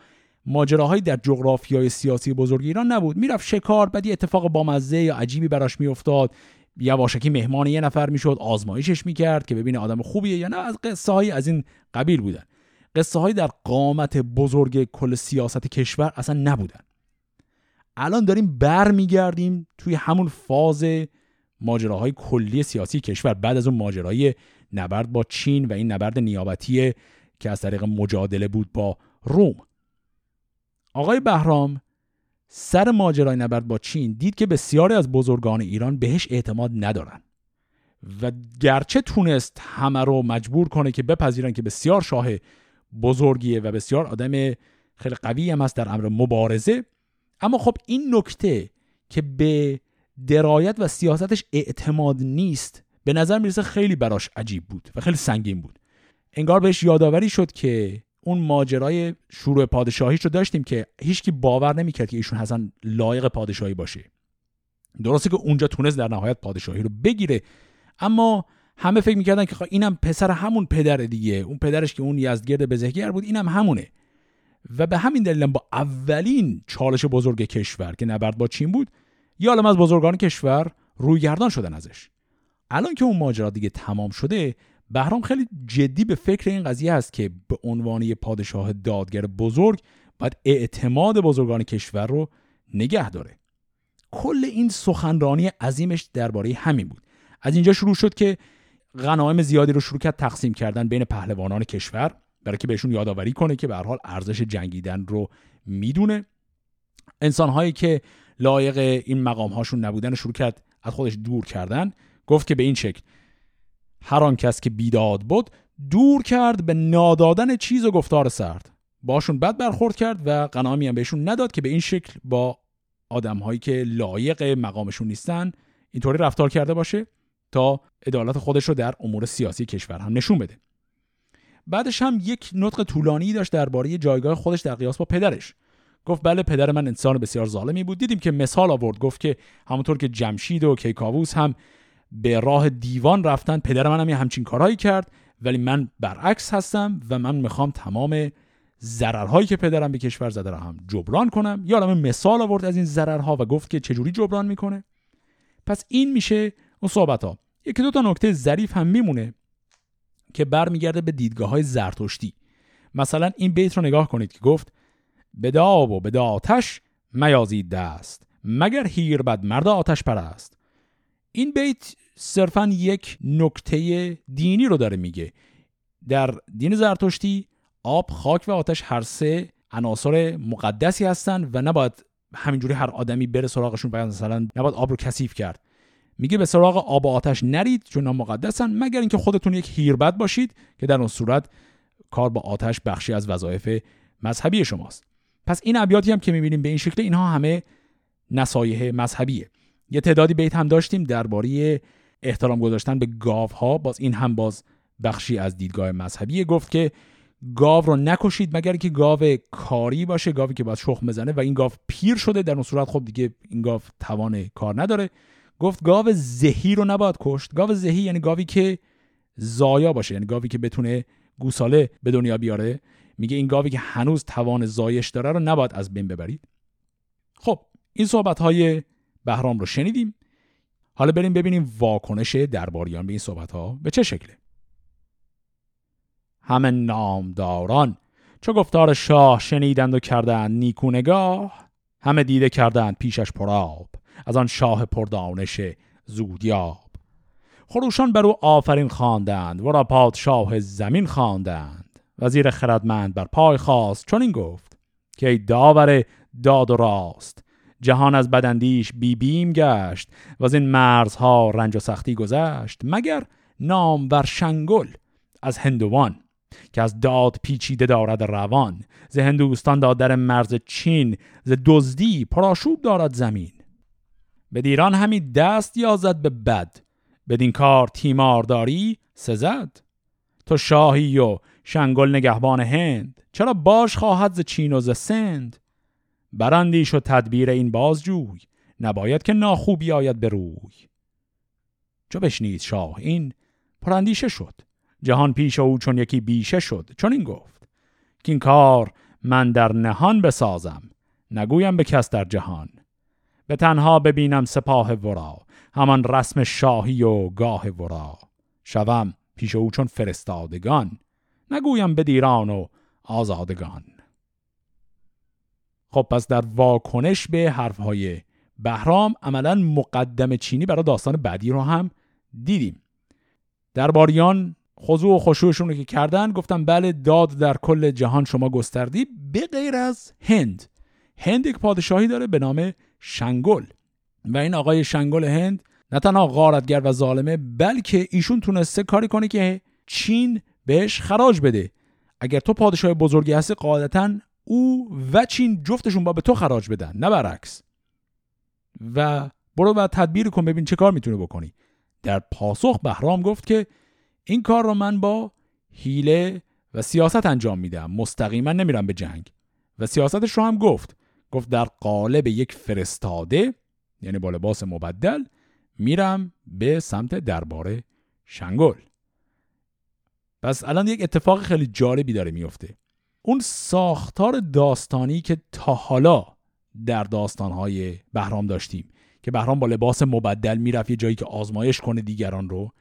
ماجراهایی در جغرافیای سیاسی بزرگ ایران نبود. می‌رفت شکار بعد اتفاق بامزه یا عجیبی براش میافتاد. یواشکی مهمان یه نفر می‌شد آزمایشش می‌کرد که ببینه آدم خوبیه یا نه. از قصه های از این قبیل بودن. قصه های در قامت بزرگ کل سیاست کشور اصلا نبودن. الان داریم بر میگردیم توی همون فاز ماجراهای کلی سیاسی کشور. بعد از اون ماجرای نبرد با چین و این نبرد نیابتی که از طریق مجادله بود با روم. آقای بهرام سر ماجرای نبرد با چین دید که بسیاری از بزرگان ایران بهش اعتماد ندارن و گرچه تونست همه رو مجبور کنه که بپذیرن که بسیار شاه بزرگیه و بسیار آدم خیلی قوی هم هست در امر مبارزه اما خب این نکته که به درایت و سیاستش اعتماد نیست به نظر می‌رسه خیلی براش عجیب بود و خیلی سنگین بود. انگار بهش یادآوری شد که اون ماجرای شروع پادشاهیش رو داشتیم که هیچکی باور نمی‌کرد که ایشون حسن لایق پادشاهی باشه. درسته که اونجا تونست در نهایت پادشاهی رو بگیره اما همه فکر می‌کردن که خب اینم پسر همون پدر دیگه. اون پدرش که اون یزدگرد بزهگر بود اینم همونه. و به همین دلیل با اولین چالش بزرگ کشور که نبرد با چین بود یه عالم از بزرگان کشور رویگردان شدن ازش. الان که اون ماجرا دیگه تمام شده بهرام خیلی جدی به فکر این قضیه است که به عنوان پادشاه دادگر بزرگ باید اعتماد بزرگان کشور رو نگه داره. کل این سخنرانی عظیمش درباره همین بود. از اینجا شروع شد که غنایم زیادی رو شروع کرد تقسیم کردن بین پهلوانان کشور. برای که بهشون یادآوری کنه که به حال ارزش جنگیدن رو می‌دونه. انسانهایی که لایق این مقام هاشون نبودن شروع کرد از خودش دور کردن گفت که به این شکل هر آن کس که بیداد بود دور کرد به نادادن چیز و گفتار سرد. باشون بد برخورد کرد و قنامی هم بهشون نداد که به این شکل با آدم هایی که لایق مقامشون نیستن اینطوری رفتار کرده باشه تا عدالت خودش رو در امور سیاسی کشور هم نشون بده. بعدش هم یک نطق طولانی داشت درباره جایگاه خودش در قیاس با پدرش. گفت بله پدر من انسان بسیار ظالمی بود. دیدیم که مثال آورد. گفت که همونطور که جمشید و کیکاووس هم به راه دیوان رفتن پدر منم یه همچین کارهایی کرد. ولی من برعکس هستم و من می‌خوام تمام ضررهایی که پدرم به کشور زده را هم جبران کنم. یا عالم مثال آورد از این ضررها و گفت که چجوری جبران می‌کنه. پس این میشه اون صحبت ها یکی دو تا نکته ظریف هم میمونه. که برمیگرده به دیدگاه های زرتشتی. مثلا این بیت رو نگاه کنید که گفت به داب و به آتش میازید دست مگر هیر بد مرد آتش پرست. این بیت صرفا یک نکته دینی رو داره میگه. در دین زرتشتی آب خاک و آتش هر سه عناصر مقدسی هستن و نباید همینجوری هر آدمی بره سراغشون مثلا نباید آب رو کثیف کرد. میگه به سراغ آب و آتش نرید چون مقدسن مگر اینکه خودتون یک هیربد باشید که در اون صورت کار با آتش بخشی از وظایف مذهبی شماست. پس این ابیاتی هم که می‌بینیم به این شکل اینها همه نصایح مذهبیه. یه تعدادی بیت هم داشتیم درباره احترام گذاشتن به گاوها باز این هم باز بخشی از دیدگاه مذهبی گفت که گاو رو نکشید مگر اینکه گاو کاری باشه گاوی که باید شخم بزنه و این گاو پیر شده در اون صورت خب دیگه این گاو توان کار نداره. گفت گاو زهی رو نباید کشت. گاو زهی یعنی گاوی که زایا باشه یعنی گاوی که بتونه گوساله به دنیا بیاره. میگه این گاوی که هنوز توان زایش داره رو نباید از بین ببرید. خب این صحبت های بهرام رو شنیدیم. حالا بریم ببینیم واکنش درباریان به این صحبت ها به چه شکله. همه نامداران چو گفتار شاه شنیدند و کردند نیکو نگاه همه دیده کردند پیشش پراب از آن شاه پردانش زودیاب. خروشان بر او آفرین خواندند و را پادشاه زمین خواندند. وزیر خردمند بر پای خواست چون این گفت که ای داور داد و راست جهان از بدندیش بی بیم گشت و از این مرزها رنج و سختی گذشت مگر نام بر شنگل از هندوان که از داد پیچیده دارد روان. ز هندوستان داد در مرز چین ز دزدی پراشوب دارد زمین. به دیران همی دست یازد به بد. بدین کار تیمارداری سزد تو شاهی و شنگل نگهبان هند چرا باش خواهد ز چین و ز سند؟ براندیش و تدبیر این بازجوی نباید که ناخوبی آید به روی. چو بشنید شاه این پراندیشه شد. جهان پیش او چون یکی بیشه شد چون این گفت. که این کار من در نهان بسازم نگویم به کس در جهان. به تنها ببینم سپاه ورا همان رسم شاهی و گاه ورا. شوم پیش او چون فرستادگان نگویم به دیران و آزادگان. خب پس در واکنش به حرفهای بهرام عملا مقدم چینی برای داستان بعدی رو هم دیدیم. درباریان خضوع و خشوعشون رو که کردن گفتم بله داد در کل جهان شما گستردی به غیر از هند. هند یک پادشاهی داره به نام شنگل. و این آقای شنگل هند نه تنها غارتگر و ظالمه بلکه ایشون تونسته کاری کنه که چین بهش خراج بده. اگر تو پادشاه بزرگی هستی قاعدتا او و چین جفتشون با به تو خراج بدن نه برعکس. و برو و تدبیر کن ببین چه کار می‌تونه بکنی. در پاسخ بهرام گفت که این کار رو من با حیله و سیاست انجام میدم. مستقیما نمیرم به جنگ. و سیاستش رو هم گفت. گفت در قالب یک فرستاده یعنی با لباس مبدل میرم به سمت درباره شنگل پس الان یک اتفاق خیلی جالبی داره میفته. اون ساختار داستانی که تا حالا در داستانهای بهرام داشتیم که بهرام با لباس مبدل می‌رفت یه جایی که آزمایش کنه دیگران رو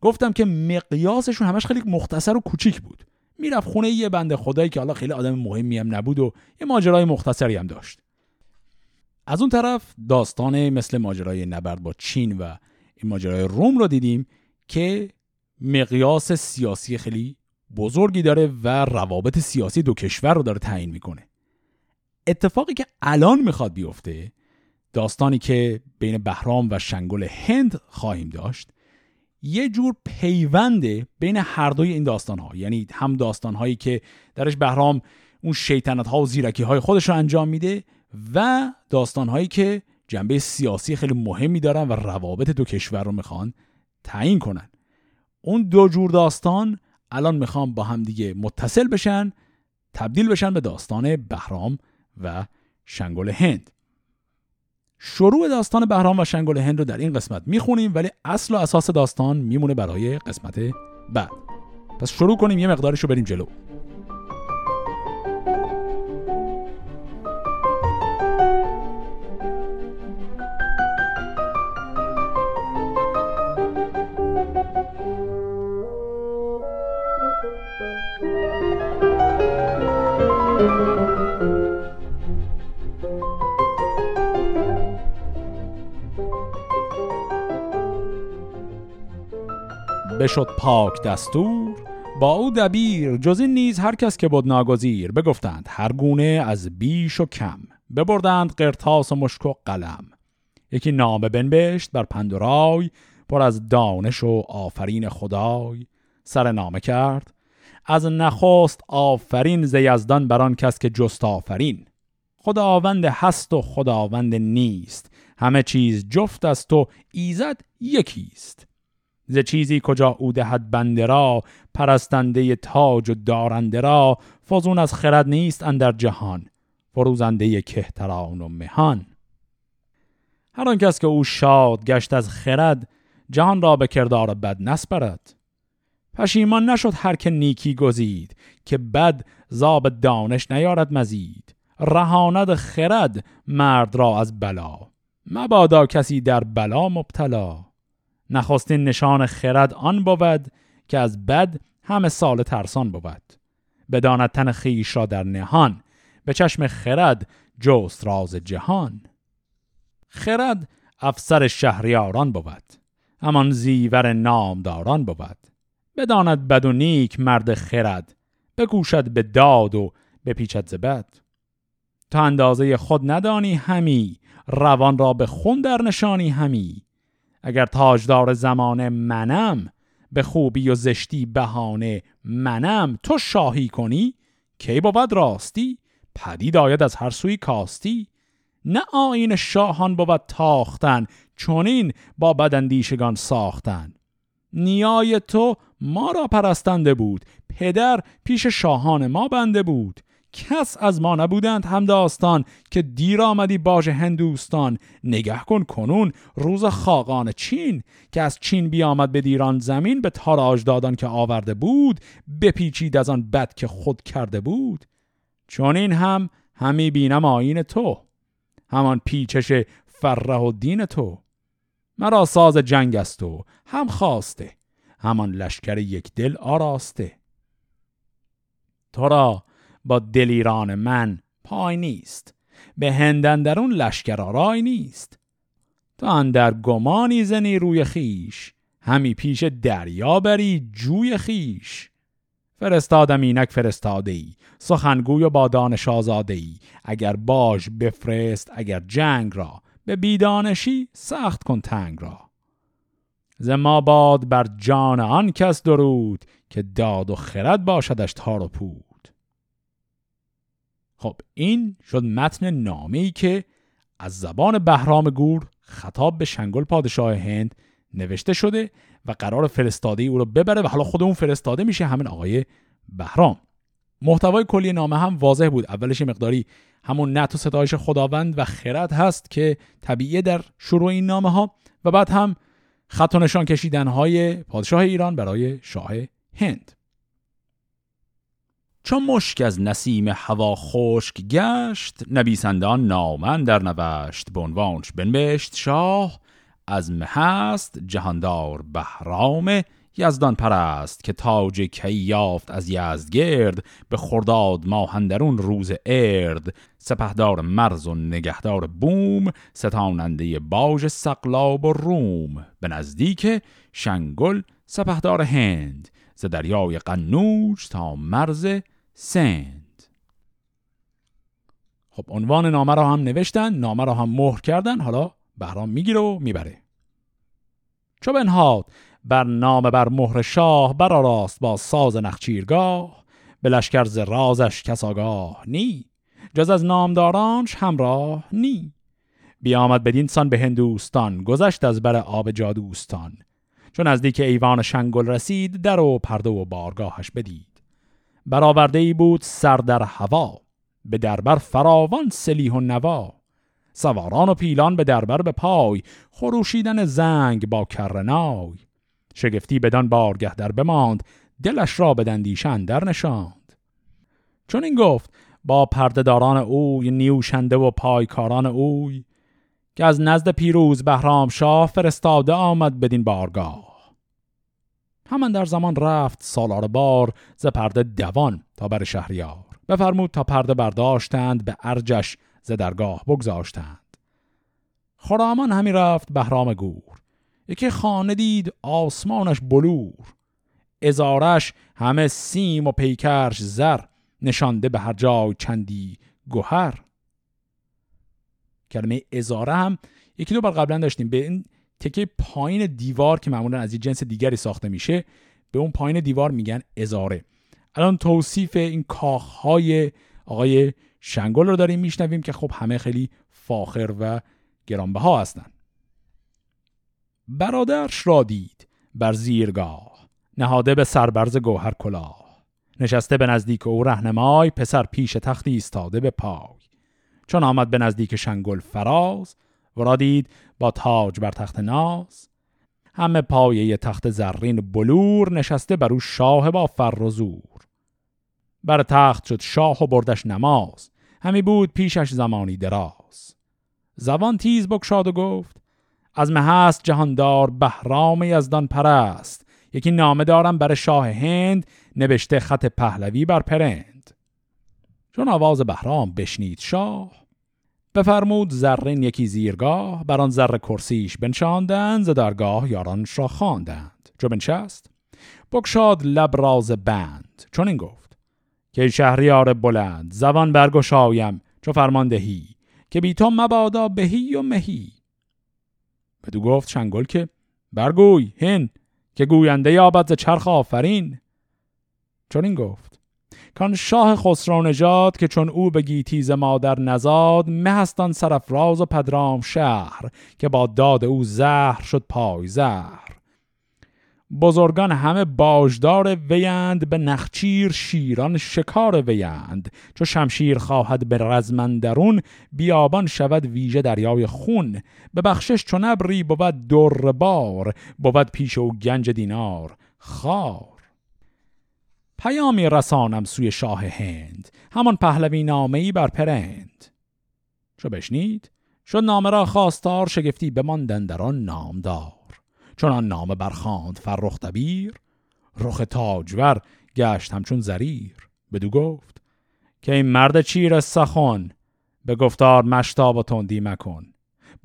گفتم که مقیاسشون همش خیلی مختصر و کوچیک بود. می‌رفت خونه یه بنده خدایی که حالا خیلی آدم مهمی هم نبود و یه ماجرای مختصری هم داشت. از اون طرف داستان مثل ماجرای نبرد با چین و این ماجرای روم رو دیدیم که مقیاس سیاسی خیلی بزرگی داره و روابط سیاسی دو کشور رو داره تعیین می‌کنه. اتفاقی که الان می‌خواد بیفته داستانی که بین بهرام و شنگل هند خواهیم داشت یه جور پیونده بین هر دوی این داستان ها یعنی هم داستان هایی که درش بهرام اون شیطنت ها و زیرکی های خودش رو انجام میده و داستان هایی که جنبه سیاسی خیلی مهمی دارن و روابط دو کشور رو می‌خوان تعیین کنن. اون دو جور داستان الان می‌خوام با هم دیگه متصل بشن تبدیل بشن به داستان بهرام و شنگل هند. شروع داستان بهرام و شنگل هند رو در این قسمت می‌خونیم ولی اصل و اساس داستان میمونه برای قسمت بعد. پس شروع کنیم یه مقدارش رو بریم جلو. بشد پاک دستور. با او دبیر جز این نیز هر کس که بود ناگزیر بگفتند هر گونه از بیش و کم. ببردند قرتاس و مشک و قلم. یکی نامه بنبشت بر پندرای پر از دانش و آفرین خدای. سر نامه کرد از نخست آفرین ز یزدان بر آن کس که جست آفرین. خداوند هست و خداوند نیست. همه چیز جفت است و ایزد یکیست. ز چیزی کجا او دهد بنده را پرستنده تاج و دارنده را. فزون از خرد نیست اندر جهان فروزنده کهتران و مهان. هر آن کس که او شاد گشت از خرد جهان را به کردار بد نسپرد. پشیمان نشد هر که نیکی گزید که بد زاب دانش نیارد مزید. رهاند خرد مرد را از بلا مبادا کسی در بلا مبتلا. نخستین نشان خرد آن بود که از بد همه سال ترسان بود. بداند تن خیش را در نهان به چشم خرد جست راز جهان. خرد افسر شهریاران بود همان زیور نامداران بود. بداند بد و نیک مرد خرد بکوشد به داد و بپیچد ز بد. تا اندازه خود ندانی همی روان را به خون در نشانی همی. اگر تاجدار زمان منم به خوبی و زشتی بهانه منم تو شاهی کنی؟ کی بود راستی؟ پدید آید از هر سوی کاستی. نه آین شاهان بود تاختن چونین با بدندیشگان ساختن. نیای تو ما را پرستنده بود پدر پیش شاهان ما بنده بود. کس از ما نبودند هم داستان که دیر آمدی باج هندوستان. نگه کن کنون روز خاقان چین. که از چین بیامد به دیران زمین به تاراج دادان که آورده بود. بپیچید از آن بد که خود کرده بود. چون این هم همی بینم آین تو. همان پیچش فره و دین تو. مرا ساز جنگ است تو هم خواسته. همان لشکر یک دل آراسته. تو را با دلیران من پای نیست. به هندن در اون لشکر آرای نیست. تا اندر گمانی زنی روی خیش همی پیش دریا بری جوی خیش. فرستادم اینک فرستاده ای سخنگوی با دانش آزاده ای اگر باش بفرست اگر جنگ را به بیدانشی سخت کن تنگ را. زما باد بر جان آن کس درود که داد و خرد باشدش تار و پود. خب این شد متن نامه ای که از زبان بهرام گور خطاب به شنگل پادشاه هند نوشته شده و قرار فرستاده او رو ببره و حالا خود اون فرستاده میشه همین آقای بهرام. محتوای کلی نامه هم واضح بود. اولش مقداری همون نت و ستایش خداوند و خرد هست که طبیعیه در شروع این نامه ها و بعد هم خط و نشان کشیدن های پادشاه ایران برای شاه هند. چون مشک از نسیم هوا خشک گشت نویسندان نامن در نوشت. به عنوانش بنوشت شاه از هست جهاندار بهرام یزدان پرست که تاج کی یافت از یزدگرد. به خرداد ماهندرون روز ارد سپهدار مرز و نگهدار بوم ستاننده باج سقلاب و روم. به نزدیک شنگل سپهدار هند. ز دریای قنوج تا مرز سند. خب عنوان نامه را هم نوشتن نامه را هم مهر کردن حالا بهرام می‌گیره و می‌بره. چو بنهاد بر نام بر مهر شاه راست با ساز نخچیرگاه. به لشکر ز رازش کس آگاه نی. جز از نامدارانش همراه نی. بیامد بدین سان به هندوستان گذشت از بر آب جادوستان. چون نزدیک ایوان شنگل رسید در و پرده و بارگاهش بدید. برآورده ای بود سر در هوا به دربر فراوان سلیح و نوا. سواران و پیلان به دربر به پای خروشیدن زنگ با کرنای شگفتی بدان بارگه در بماند دلش را به دندیشن در نشاند. چون این گفت با پردهداران اوی نیوشنده و پایکاران اوی که از نزد پیروز بهرام شاه فرستاده آمد بدین بارگاه. همان در زمان رفت سالار بار ز پرده دوان تا بر شهریار. بفرمود تا پرده برداشتند به ارجش ز درگاه بگذاشتند. خرامان همی رفت بهرام گور. یکی خانه دید آسمانش بلور. ازارش همه سیم و پیکرش زر نشانده به هر جای چندی گوهر کلمه ازاره هم یکی دو بار قبلا داشتیم. به این تکه پایین دیوار که معمولا از این جنس دیگری ساخته میشه به اون پایین دیوار میگن ازاره. الان توصیف این کاخهای آقای شنگل رو داریم میشنویم که خب همه خیلی فاخر و گرانبها هستند برادرش را دید بر زیرگاه نهاده به سربرز گوهر کلاه. نشسته به نزدیک او رهنمای پسر پیش تختی ایستاده به پای. چون آمد به نزدیک شنگل فراز و را دید با تاج بر تخت ناز. همه پایه تخت زرین بلور نشسته بر او شاه با فر و زور. بر تخت شد شاه و بردش نماز. همی بود پیشش زمانی دراز. زبان تیز بکشاد و گفت از هست جهاندار بهرام یزدان پرست. یکی نامه دارم بر شاه هند نوشته خط پهلوی بر پرند. چون آواز بهرام بشنید شاه بفرمود زرین یکی زیرگاه بر آن زر کرسیش بنشاندند ز درگاه یارانش را خواندند. چو بنشست بکشاد لب راز بند. چون این گفت که شهریار بلند زبان برگشایم چو فرماندهی که بی تو مبادا بهی و مهی. بدو گفت شنگل که برگوی هن که گوینده یابد ز چرخ آفرین. چون این گفت کان شاه خسرو نژاد که چون او به گیتیز مادر نزاد مهستان سرفراز و پدرام شهر که با داد او زهر شد پای زهر. بزرگان همه باجدار ویند به نخچیر شیران شکار ویند چو شمشیر خواهد به رزمندرون بیابان شود ویژه دریای خون. به بخشش چون ابری بود در بار بود پیش او گنج دینار خار. پیامی رسانم سوی شاه هند. همان پهلوی نامه بر پرند. چو بشنید شد نامه را خواستار شگفتی بماندن در آن نامدار. چون آن نامه برخاند فرخ دبیر رخ تاجور گشت همچون زریر. بدو گفت که این مرد چیر سخن؟ به گفتار مشتاب و تندی مکن.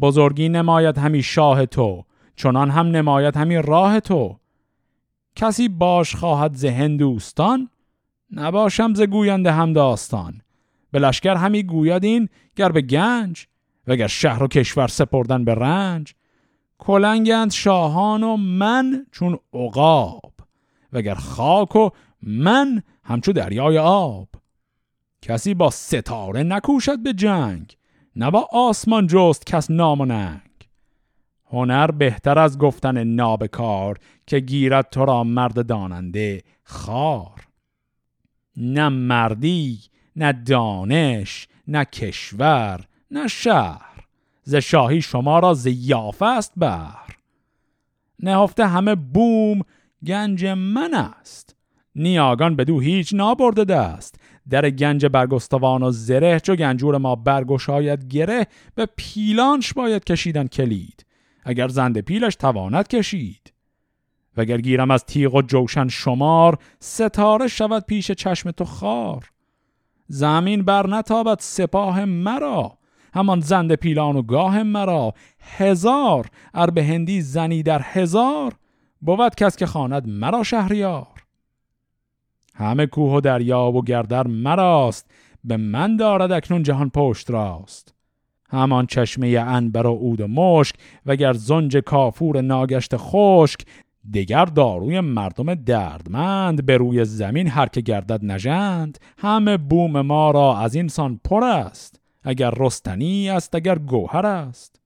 بزرگی نماید همی شاه تو چنان هم نماید همی راه تو. کسی باش خواهد ز هندوستان نباشم ز گوینده هم داستان. به لشکر همی گوید این گر به گنج وگر شهر و کشور سپردن به رنج. کلنگند شاهان و من چون عقاب وگر خاک و من همچو دریای آب. کسی با ستاره نکوشد به جنگ نه با آسمان جست کس نام و هنر بهتر از گفتن نابکار که گیرد تو را مرد داننده خار. نه مردی نه دانش نه کشور نه شهر. ز شاهی شما را ز است بر نهفته همه بوم گنج من است. نیاگان بدو هیچ نابرده دست. در گنج برگستوان و زره چو گنجور ما برگشاید گره به پیلانش باید کشیدن کلید. اگر زنده پیلش تواند کشید. وگر گیرم از تیغ و جوشن شمار ستاره شود پیش چشم تو خار. زمین بر نتابد سپاه مرا همان زنده پیلان و گاه مرا. هزار ار به هندی زنی در هزار بود کس که خواند مرا شهریار. همه کوه و دریا و گردر مراست به من دارد اکنون جهان پشت راست. همان چشمه انبر و عود و مشک وگر زنج کافور ناگشت خشک دگر داروی مردم دردمند به روی زمین هر که گردد نژند. همه بوم ما را از اینسان پر است اگر رستنی است اگر گوهر است.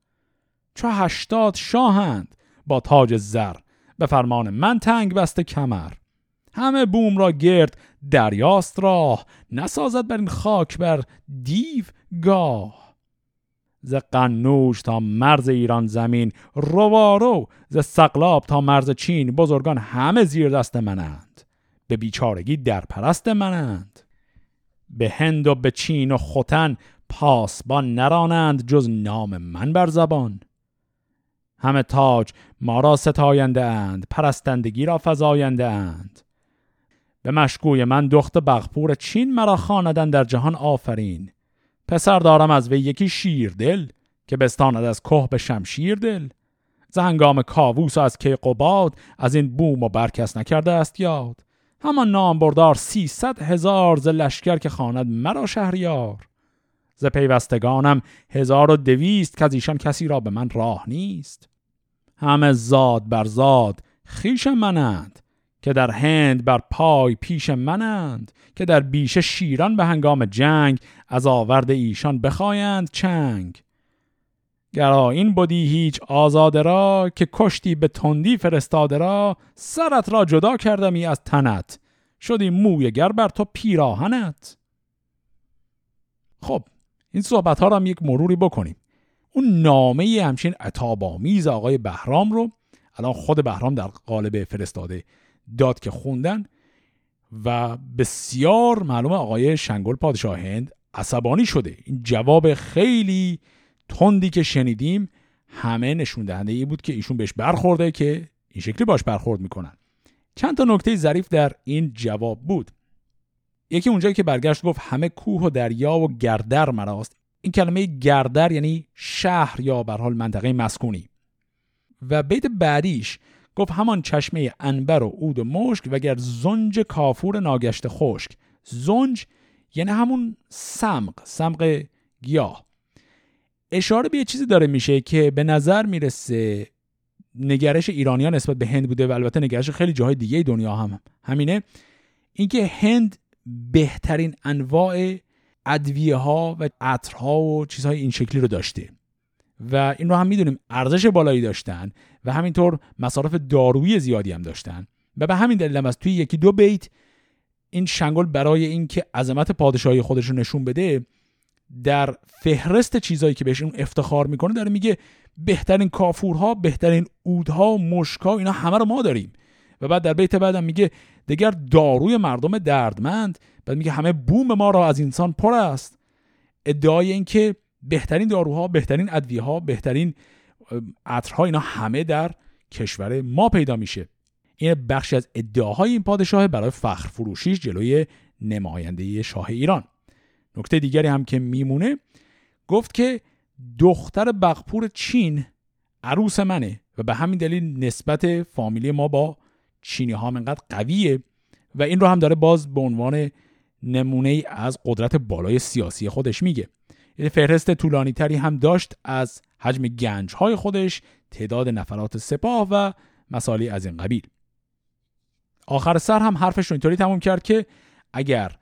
چو هشتاد شاهند با تاج زر به فرمان من تنگ بسته کمر. همه بوم را گرد دریاست راه نسازد بر این خاک بر دیو گاه ز قنوش تا مرز ایران زمین روارو ز سقلاب تا مرز چین بزرگان همه زیر دست منند. به بیچارگی در پرست منند. به هند و به چین و خوتن پاسبان نرانند جز نام من بر زبان. همه تاج ما را ستاینده اند پرستندگی را فزاینده اند. به مشگوی من دخت بغپور چین مرا خاندن در جهان آفرین. پسر دارم از وی یکی شیر دل که بستاند از که به شمشیر دل زهنگام کاووس و از کیقوباد از این بوم و برکس نکرده است یاد. همان نام بردار سیصد هزار ز لشکر که خواند مرا شهریار. ز پیوستگانم هزار و دویست که از ایشان کسی را به من راه نیست. همه زاد بر زاد خیش منند. که در هند بر پای پیش منند که در بیش شیران به هنگام جنگ از آورد ایشان بخوایند چنگ. گرا این بودی هیچ آزاده را که کشتی به تندی فرستاده را سرت را جدا کردمی از تنت. شدی موی گر بر تو پیراهنت. خب این صحبت ها را هم یک مروری بکنیم. اون نامه همچین عطابامیز آقای بهرام رو الان خود بهرام در قالب فرستاده. داد که خوندن و بسیار معلوم آقای شنگل پادشاه هند عصبانی شده. این جواب خیلی تندی که شنیدیم همه نشون دهنده ای بود که ایشون بهش برخورده که این شکلی باش برخورد می‌کنن. چند تا نکته ظریف در این جواب بود. یکی اونجایی که برگشت گفت همه کوه و دریا و گردر مراست. این کلمه گردر یعنی شهر یا به حال منطقه مسکونی. و بیت بعدیش گفت همان چشمه انبر و عود و مشک وگر زنج کافور ناگشت خشک. زنج یعنی همون سمق سمق گیاه. اشاره به یه چیزی داره میشه که به نظر می‌رسه نگرش ایرانیان نسبت به هند بوده و البته نگرش خیلی جاهای دیگه دنیا هم همینه. اینکه هند بهترین انواع ادویه ها و عطرها و چیزهای این شکلی رو داشته. و این رو هم می‌دونیم ارزش بالایی داشتن و همینطور مصارف دارویی زیادی هم داشتن. و به همین دلیل هم از توی یکی دو بیت این شنگل برای اینکه عظمت پادشاهی خودش رو نشون بده در فهرست چیزهایی که بهش افتخار می‌کنه داره میگه بهترین کافورها بهترین اودها مشکا اینا همه رو ما داریم. و بعد در بیت بعدم میگه دیگر داروی مردم دردمند بعد میگه همه بوم ما را از انسان پر است. ادعای اینکه بهترین داروها بهترین ادویه ها بهترین عطرها اینا همه در کشور ما پیدا میشه. این بخشی از ادعاهای این پادشاه برای فخر فروشیش جلوی نماینده شاه ایران. نکته دیگری هم که میمونه گفت که دختر بغپور چین عروس منه و به همین دلیل نسبت فامیلی ما با چینی ها انقدر قویه و این رو هم داره باز به عنوان نمونه از قدرت بالای سیاسی خودش میگه. فهرست طولانی تری هم داشت از حجم گنج های خودش تعداد نفرات سپاه و مسائلی از این قبیل. آخر سر هم حرفش رو اینطوری تموم کرد که اگر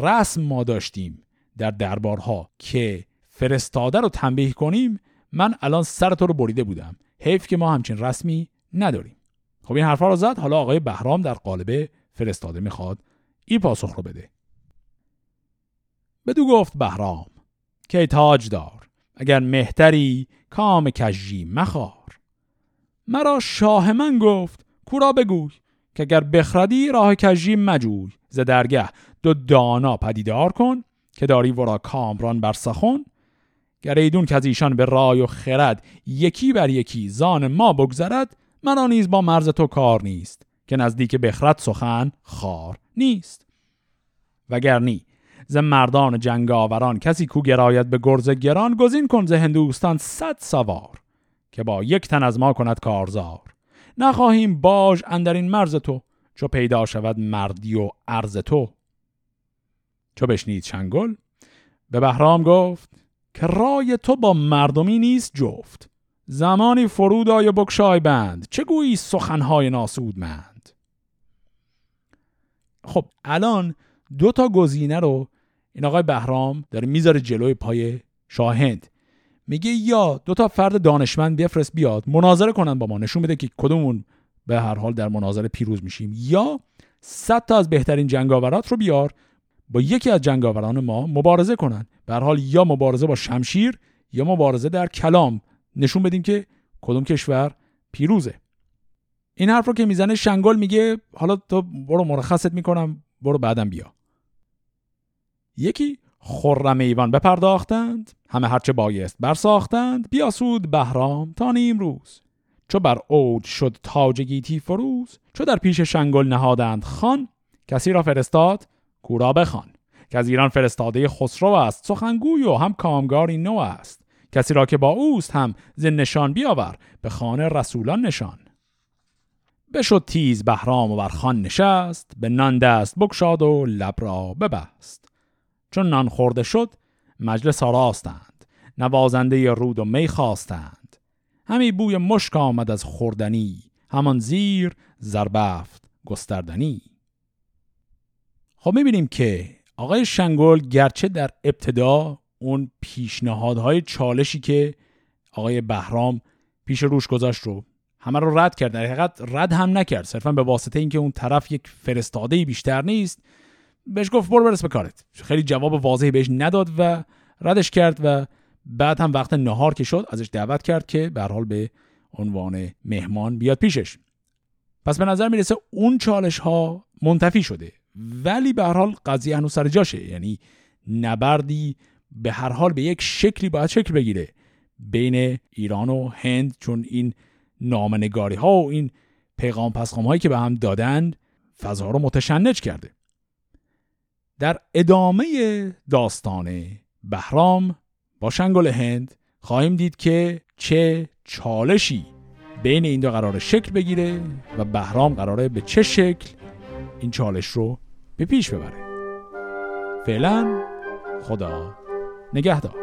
رسم ما داشتیم در دربارها که فرستاده رو تنبیه کنیم من الان سر تو رو بریده بودم. حیف که ما همچین رسمی نداریم. خب این حرفا رو زد. حالا آقای بهرام در قالب فرستاده می‌خواد این پاسخ رو بده. بدو گفت بهرام که تاج دار اگر مهتری کام کجی مخار. مرا شاه من گفت کورا بگوی که اگر بخردی راه کجی مجوی. ز درگه دو دانا پدیدار کن که داری ورا کامران بر سخن. گر ایدون که از ایشان به رای و خرد یکی بر یکی زان ما بگذرد مرا نیز با مرز تو کار نیست که نزدیک بخرد سخن خار نیست. وگرنی ز مردان جنگاوران. کسی کو گراید به گرز گران گزین کن ز هندوستان صد سوار که با یک تن از ما کند کارزار. نخواهیم باج اندر این مرز تو چو پیدا شود مردی و عرض تو. چو بشنید چنگل به بهرام گفت که رای تو با مردمی نیست جفت. زمانی فرود آی بکشای بند چه گویی سخنهای ناسودمند؟ خب الان دو تا گزینه رو این آقای بهرام داره می‌ذاره جلوی پای شاهند میگه یا دو تا فرد دانشمند بفرست بیاد مناظره کنن با ما. نشون بده که کدومون به هر حال در مناظره پیروز میشیم. یا صد تا از بهترین جنگاورات رو بیار با یکی از جنگاوران ما مبارزه کنن. به هر حال یا مبارزه با شمشیر یا مبارزه در کلام. نشون بدیم که کدوم کشور پیروزه. این حرف رو که می‌زنه شنگل میگه حالا تو برو مرخصت می‌کنم برو بعدم بیا. یکی خرم ایوان بپرداختند همه هرچه بایست برساختند بیاسود بهرام تا نیم روز. چو بر اوج شد تاج گیتی فروز چو در پیش شنگل نهادند خان کسی را فرستاد کورا بخوان. که از ایران فرستاده خسرو است سخنگوی و هم کامگاری نو است. کسی را که با اوست هم ز نشان بیاور به خانه رسولان نشان. بشد تیز بهرام و بر خان نشست به نان دست بکشاد و لب را ببست. چون نان خورده شد مجلس آراستند. نوازنده رود و می خواستند. همی بوی مشک آمد از خوردنی. همان زیر زربفت گستردنی. خب می‌بینیم که آقای شنگل گرچه در ابتدا اون پیشنهادهای چالشی که آقای بهرام پیش روش گذاشت رو همه رو رد کرد. در حقیقت رد هم نکرد. صرفا به واسطه اینکه اون طرف یک فرستاده بیشتر نیست. بهش گفت برو برس به کارت. خیلی جواب واضحی بهش نداد و ردش کرد و بعد هم وقت نهار که شد ازش دعوت کرد که به حال به عنوان مهمان بیاد پیشش. پس به نظر می‌رسه اون چالش ها منتفی شده. ولی به هر حال قضیه هنوز سر جاشه. یعنی نبردی به هر حال به یک شکلی باید شکل بگیره. بین ایران و هند چون این نامنگاری ها و این پیغام پسخام هایی که به هم دادند فضا رو متشنج کرده. در ادامه داستان بهرام با شنگل هند خواهیم دید که چه چالشی بین این دو قرار شکل بگیره و بهرام قراره به چه شکل این چالش رو به پیش ببره. فعلا خدا نگهدار.